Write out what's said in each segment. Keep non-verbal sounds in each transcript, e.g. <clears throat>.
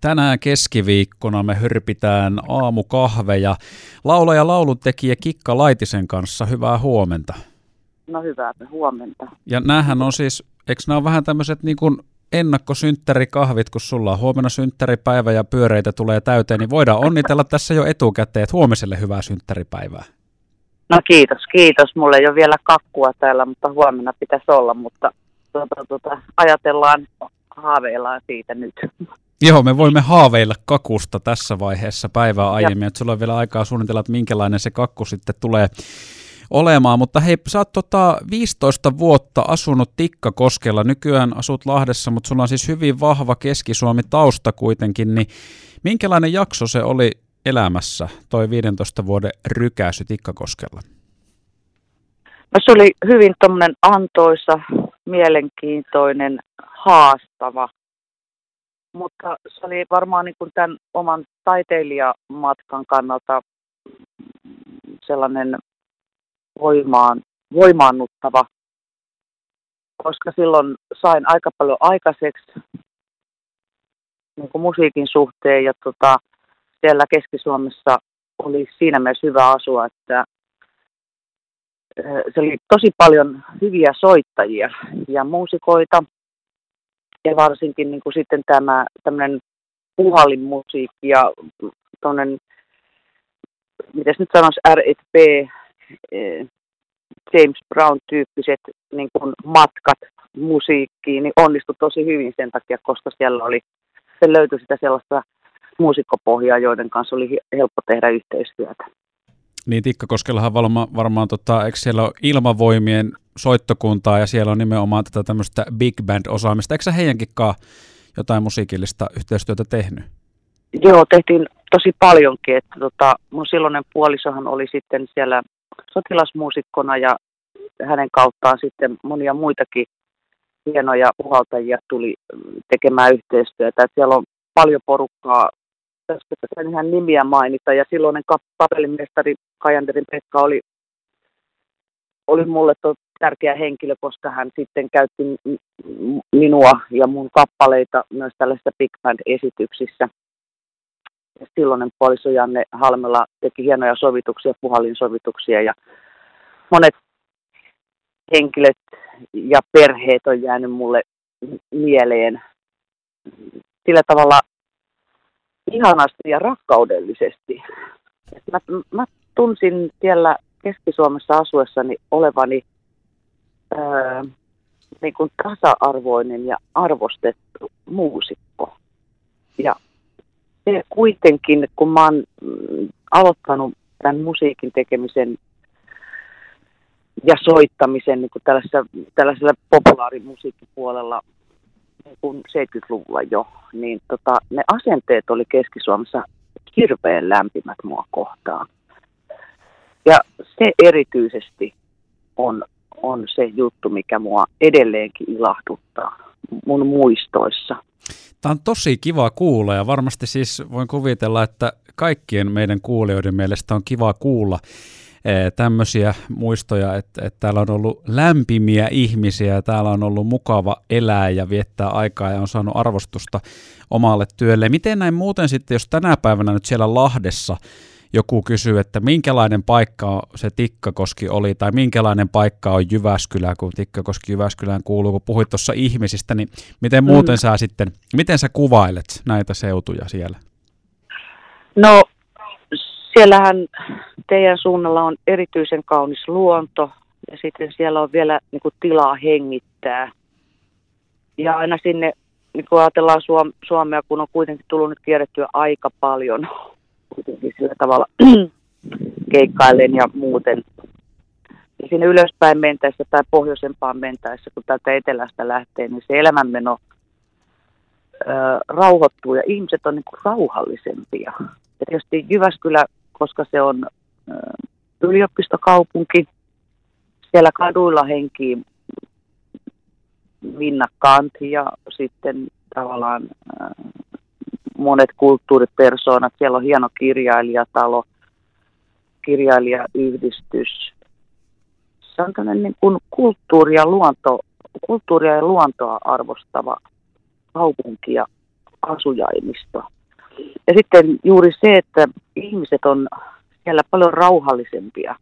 Tänään keskiviikkona me hyrpitään aamukahveja laulaja lauluntekijä Kikka Laitisen kanssa. Hyvää huomenta. No hyvää huomenta. Ja näähän on siis, eikö nämä ole vähän tämmöiset niin kuin ennakkosynttärikahvit, kun sulla on huomenna synttäripäivä ja pyöreitä tulee täyteen, niin voidaan onnitella tässä jo etukäteen, että huomiselle hyvää synttäripäivää. No kiitos, kiitos. Mulla ei ole vielä kakkua täällä, mutta huomenna pitäisi olla, mutta tuota, tuota, ajatellaan, haaveillaan siitä nyt. Joo, me voimme haaveilla kakusta tässä vaiheessa päivää aiemmin, että sulla on vielä aikaa suunnitella, että minkälainen se kakku sitten tulee olemaan. Mutta hei, sä oot tota 15 vuotta asunut Tikkakoskella, nykyään asut Lahdessa, mutta sulla on siis hyvin vahva Keski-Suomi tausta kuitenkin, niin minkälainen jakso se oli elämässä, toi 15 vuoden rykäsy Tikkakoskella? No se oli hyvin tuommoinen antoisa, mielenkiintoinen, haastava mutta se oli varmaan niin kuin tämän oman taiteilijamatkan kannalta sellainen voimaan, voimaannuttava, koska silloin sain aika paljon aikaiseksi niin kuin musiikin suhteen ja tota, siellä Keski-Suomessa oli siinä mielessä hyvä asua, että se oli tosi paljon hyviä soittajia ja muusikoita, ja varsinkin niin kuin sitten tämä tämmöinen puhallin musiikki ja tuollainen, mitäs nyt sanoisi, R&B, eh, James Brown-tyyppiset niin kuin matkat musiikkiin, niin onnistui tosi hyvin sen takia, koska siellä oli, se löytyi sitä sellaista muusikkopohjaa, joiden kanssa oli helppo tehdä yhteistyötä. Niin Tikkakoskellahan varmaan, varmaan tota, eikö siellä ole ilmavoimien soittokuntaa ja siellä on nimenomaan tätä tämmöistä big band-osaamista. Eikö sä heidänkin jotain musiikillista yhteistyötä tehnyt? Joo, tehtiin tosi paljonkin. Että tota, mun silloinen puolisohan oli sitten siellä sotilasmuusikkona ja hänen kauttaan sitten monia muitakin hienoja puhaltajia tuli tekemään yhteistyötä. Että siellä on paljon porukkaa, tästä ihan nimiä mainita, ja silloinen kapellimestari Kajanderin Pekka oli, oli mulle to, tärkeä henkilö, koska hän sitten käytti minua ja mun kappaleita myös tällaisissa big band-esityksissä. Silloinen puoliso Janne Halmela teki hienoja sovituksia, puhallin sovituksia ja monet henkilöt ja perheet on jäänyt mulle mieleen sillä tavalla ihanasti ja rakkaudellisesti. Mä, mä tunsin siellä Keski-Suomessa asuessani olevani ää, niin kuin tasa-arvoinen ja arvostettu muusikko. Ja se kuitenkin, kun mä oon mm, aloittanut tämän musiikin tekemisen ja soittamisen niin kuin tällaisella, tällaisella populaarimusiikkipuolella kuin 70-luvulla jo, niin tota, ne asenteet oli Keski-Suomessa hirveän lämpimät mua kohtaan. Ja se erityisesti on, on se juttu, mikä mua edelleenkin ilahduttaa mun muistoissa. Tämä on tosi kiva kuulla ja varmasti siis voin kuvitella, että kaikkien meidän kuulijoiden mielestä on kiva kuulla tämmöisiä muistoja, että, että täällä on ollut lämpimiä ihmisiä ja täällä on ollut mukava elää ja viettää aikaa ja on saanut arvostusta omalle työlle. Miten näin muuten sitten, jos tänä päivänä nyt siellä Lahdessa joku kysyy, että minkälainen paikka se Tikkakoski oli, tai minkälainen paikka on Jyväskylä, kun Tikkakoski Jyväskylään kuuluu, kun puhuit tuossa ihmisistä, niin miten muuten mm. sä sitten, miten sä kuvailet näitä seutuja siellä? No siellähän teidän suunnalla on erityisen kaunis luonto ja sitten siellä on vielä niin kuin, tilaa hengittää. Ja aina sinne, niin kun ajatellaan Suom- Suomea, kun on kuitenkin tullut nyt kierrettyä aika paljon <clears throat> kuitenkin sillä tavalla <clears throat> keikkaillen ja muuten. Ja sinne ylöspäin mentäessä tai pohjoisempaan mentäessä, kun täältä etelästä lähtee, niin se elämänmeno ö, rauhoittuu ja ihmiset on niin kuin rauhallisempia. Ja tietysti Jyväskylä koska se on yliopistokaupunki. Siellä kaduilla henkii vinnakkaant ja sitten tavallaan monet kulttuuripersoonat. Siellä on hieno kirjailijatalo, kirjailijayhdistys. Se on tämmöinen niin kuin kulttuuria, luonto, kulttuuria ja luontoa arvostava kaupunki ja asujaimisto. Ja sitten juuri se, että ihmiset on siellä paljon rauhallisempia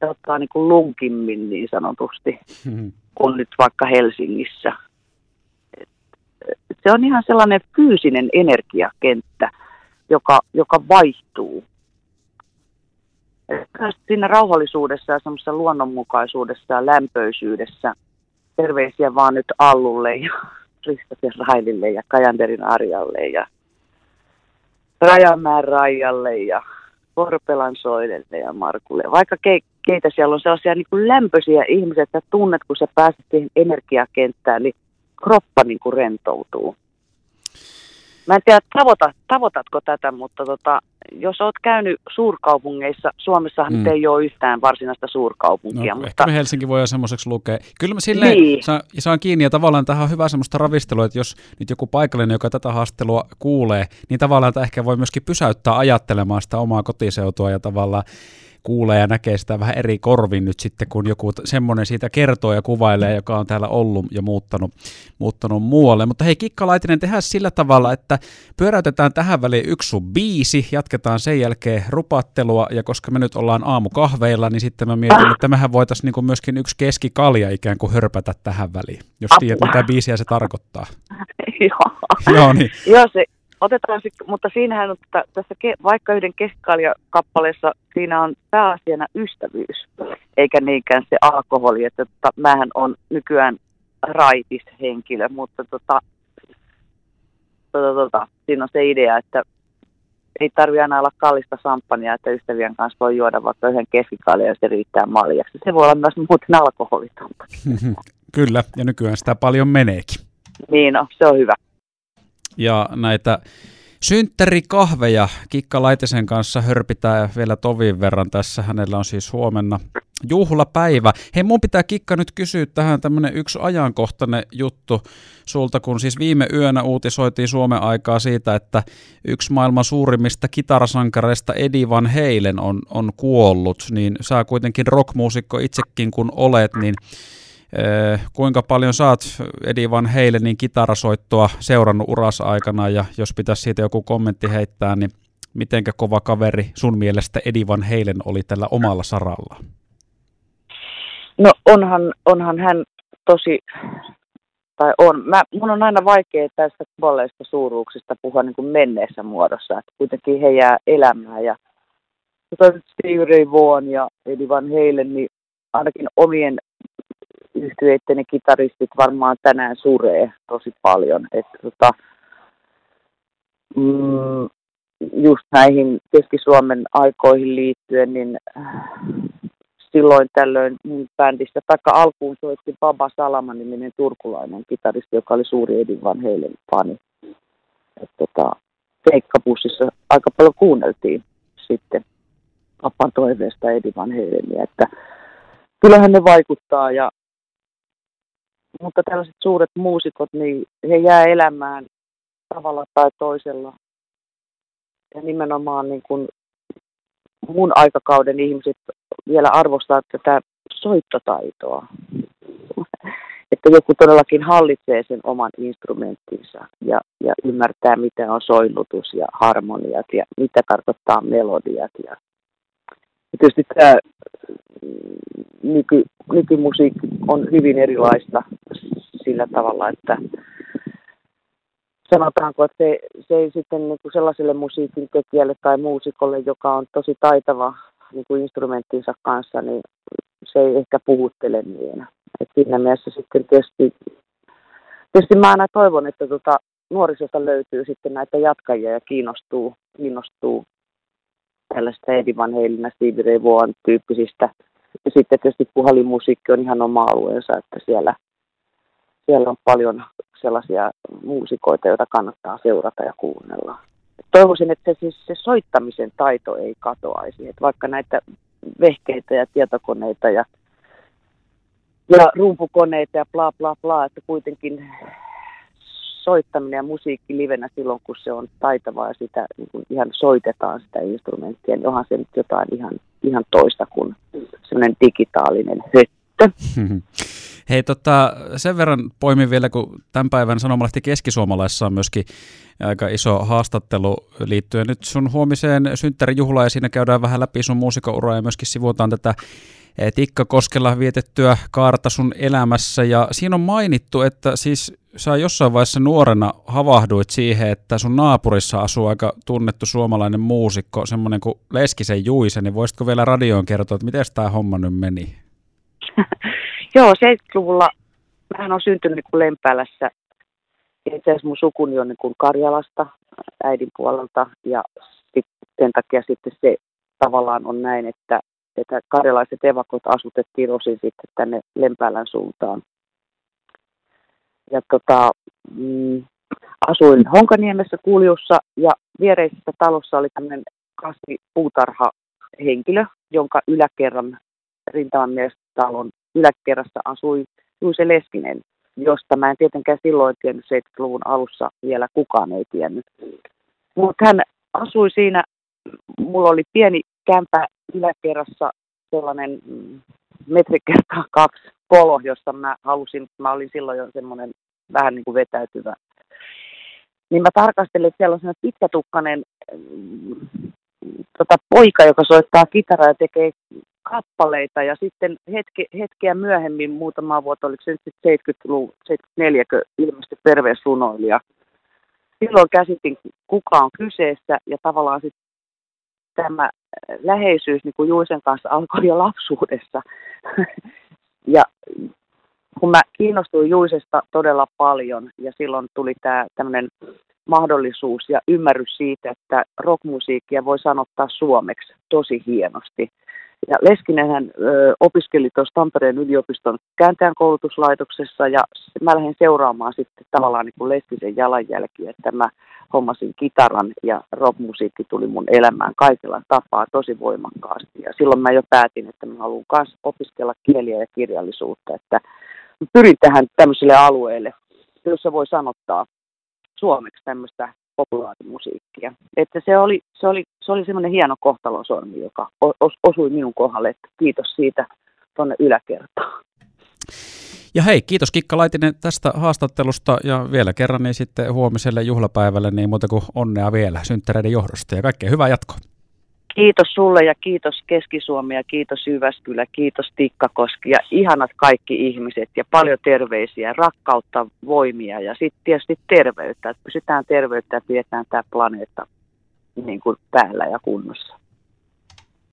se ottaa niin kuin lunkimmin niin sanotusti hmm. kuin nyt vaikka Helsingissä. Se on ihan sellainen fyysinen energiakenttä, joka, joka vaihtuu. Siinä rauhallisuudessa ja semmoisessa luonnonmukaisuudessa ja lämpöisyydessä terveisiä vaan nyt Allulle ja <laughs> Ristasen Railille ja Kajanderin Arjalle ja Rajamäen Raijalle ja Korpelan Soidelle ja Markulle. Vaikka ke, keitä siellä on sellaisia niin kuin lämpöisiä ihmisiä, että tunnet, kun sä pääset siihen energiakenttään, niin kroppa niin kuin rentoutuu. Mä en tiedä, tavoita, tavoitatko tätä, mutta tota, jos oot käynyt suurkaupungeissa, Suomessahan mm. ei ole yhtään varsinaista suurkaupunkia. No, mutta... Ehkä me Helsinki voi semmoiseksi lukea. Kyllä mä silleen niin. saan, saan kiinni ja tavallaan tähän on hyvä semmoista ravistelua, että jos nyt joku paikallinen, joka tätä haastelua kuulee, niin tavallaan tämä ehkä voi myöskin pysäyttää ajattelemaan sitä omaa kotiseutua ja tavallaan kuulee ja näkee sitä vähän eri korvin nyt sitten, kun joku semmoinen siitä kertoo ja kuvailee, joka on täällä ollut ja muuttanut, muuttanut muualle. Mutta hei, Kikka Laitinen, tehdään sillä tavalla, että pyöräytetään tähän väliin yksi sun biisi, jatketaan sen jälkeen rupattelua, ja koska me nyt ollaan aamukahveilla, niin sitten mä mietin, että mehän voitaisiin niin myöskin yksi keskikalja ikään kuin hörpätä tähän väliin, jos tiedät, mitä biisiä se tarkoittaa. <laughs> Joo. Joo, niin. Joo, se otetaan sit, mutta siinähän on tässä vaikka yhden keskikaljakappaleessa, siinä on pääasiana ystävyys, eikä niinkään se alkoholi, että tota, mähän on nykyään raitis henkilö, mutta tota, tota, tota, siinä on se idea, että ei tarvitse aina olla kallista samppania, että ystävien kanssa voi juoda vaikka yhden keskikaljan, jos se riittää maljaksi. Se voi olla myös muuten alkoholitonta. <laughs> Kyllä, ja nykyään sitä paljon meneekin. Niin, no, se on hyvä ja näitä synttärikahveja Kikka Laitisen kanssa hörpitään vielä tovin verran tässä. Hänellä on siis huomenna juhlapäivä. Hei, mun pitää Kikka nyt kysyä tähän tämmönen yksi ajankohtainen juttu sulta, kun siis viime yönä uutisoitiin Suomen aikaa siitä, että yksi maailman suurimmista kitarasankareista Eddie Van Halen on, on kuollut, niin sä kuitenkin rockmuusikko itsekin kun olet, niin kuinka paljon saat Edi Van Halenin kitarasoittoa seurannut uras aikana ja jos pitäisi siitä joku kommentti heittää, niin mitenkä kova kaveri sun mielestä Edi Van Halen oli tällä omalla saralla? No onhan, onhan hän tosi, tai on. Mä, mun on aina vaikea tästä kuolleista suuruuksista puhua niin kuin menneessä muodossa, että kuitenkin he jää elämään ja Steve Ray Vaughan ja Eddie Van Halen, niin ainakin omien yhtyeiden ja kitaristit varmaan tänään suree tosi paljon. Että tota, mm, just näihin Keski-Suomen aikoihin liittyen, niin silloin tällöin mun bändistä, taikka alkuun soitti Baba Salama-niminen turkulainen kitaristi, joka oli suuri Edin Van Halen fani. Tota, keikkabussissa aika paljon kuunneltiin sitten papan toiveesta Edin Van Halenia, että kyllähän ne vaikuttaa ja mutta tällaiset suuret muusikot, niin he jää elämään tavalla tai toisella. Ja nimenomaan niin kuin mun aikakauden ihmiset vielä arvostaa tätä soittotaitoa. <laughs> että joku todellakin hallitsee sen oman instrumenttinsa ja, ja ymmärtää, mitä on soinnutus ja harmoniat ja mitä tarkoittaa melodiat. Ja, ja tietysti tämä nyky, nykymusiikki on hyvin erilaista sillä tavalla, että sanotaanko, että se, se ei sitten niin kuin sellaiselle musiikin tekijälle tai muusikolle, joka on tosi taitava niin kuin instrumenttinsa kanssa, niin se ei ehkä puhuttele niin. Et siinä mielessä sitten tietysti, tietysti mä aina toivon, että tota, nuorisosta löytyy sitten näitä jatkajia ja kiinnostuu, kiinnostuu tällaista Eddie Van Halen, Stevie Ray tyyppisistä sitten tietysti puhalimusiikki on ihan oma alueensa, että siellä, siellä on paljon sellaisia muusikoita, joita kannattaa seurata ja kuunnella. Toivoisin, että se, siis se soittamisen taito ei katoaisi, että vaikka näitä vehkeitä ja tietokoneita ja, ja rumpukoneita ja bla bla bla, että kuitenkin soittaminen ja musiikki livenä silloin, kun se on taitavaa ja sitä niin kuin ihan soitetaan sitä instrumenttia, niin onhan se nyt jotain ihan, ihan toista kuin semmoinen digitaalinen höttö. <laughs> Hei, tota, sen verran poimin vielä, kun tämän päivän Sanomalehti Keskisuomalaisessa on myöskin aika iso haastattelu liittyen nyt sun huomiseen synttärijuhlaan ja siinä käydään vähän läpi sun muusikouraa ja myöskin sivutaan tätä eh, Tikkakoskella vietettyä kaarta sun elämässä ja siinä on mainittu, että siis sä jossain vaiheessa nuorena havahduit siihen, että sun naapurissa asuu aika tunnettu suomalainen muusikko, semmoinen kuin Leskisen Juise, niin voisitko vielä radioon kertoa, että miten tämä homma nyt meni? <laughs> Joo, 70-luvulla hän on syntynyt niin kuin Lempäälässä. Itse asiassa mun sukuni on niin kuin Karjalasta äidin puolelta ja sen takia sitten se tavallaan on näin, että, että karjalaiset evakot asutettiin osin sitten tänne Lempäälän suuntaan. Ja tota, mm, asuin Honkaniemessä Kuljussa ja viereisessä talossa oli tämmöinen kasvi puutarha henkilö, jonka yläkerran rintamamiestalon yläkerrassa asui Juise Leskinen, josta mä en tietenkään silloin tiennyt 70-luvun alussa vielä kukaan ei tiennyt. Mutta hän asui siinä, mulla oli pieni kämpä yläkerrassa sellainen mm, metri kertaa kaksi polo, jossa mä halusin, mä olin silloin jo semmoinen vähän niin kuin vetäytyvä. Niin mä tarkastelin, että siellä on sellainen pitkätukkainen mm, tota, poika, joka soittaa kitaraa ja tekee kappaleita ja sitten hetke, hetkeä myöhemmin, muutama vuotta, oliko se nyt 70-luvun, 74, ilmestyi terveysrunoilija. Silloin käsitin, kuka on kyseessä ja tavallaan sitten tämä läheisyys niin kuin Juisen kanssa alkoi jo lapsuudessa. <laughs> ja kun mä kiinnostuin Juisesta todella paljon ja silloin tuli tämä tämmöinen mahdollisuus ja ymmärrys siitä, että rockmusiikkia voi sanottaa suomeksi tosi hienosti. Ja Leskinen hän ö, opiskeli tuossa Tampereen yliopiston kääntäjän koulutuslaitoksessa ja mä lähdin seuraamaan sitten tavallaan niin kuin Leskisen jalanjälkiä, että mä hommasin kitaran ja rockmusiikki tuli mun elämään kaikilla tapaa tosi voimakkaasti. Ja silloin mä jo päätin, että mä haluan myös opiskella kieliä ja kirjallisuutta, että pyrin tähän tämmöiselle alueelle, jossa voi sanottaa suomeksi tämmöistä populaarimusiikkia. Että se oli, se oli, se oli semmoinen hieno kohtalon sormi, joka os, osui minun kohdalle, että kiitos siitä tuonne yläkertaan. Ja hei, kiitos Kikka Laitinen tästä haastattelusta ja vielä kerran niin sitten huomiselle juhlapäivälle niin muuta kuin onnea vielä synttäreiden johdosta ja kaikkea hyvää jatkoa. Kiitos sulle ja kiitos Keski-Suomi ja kiitos Jyväskylä, kiitos Tikkakoski ja ihanat kaikki ihmiset ja paljon terveisiä, rakkautta, voimia ja sitten tietysti terveyttä, että pysytään terveyttä ja pidetään tämä planeetta niin kuin päällä ja kunnossa.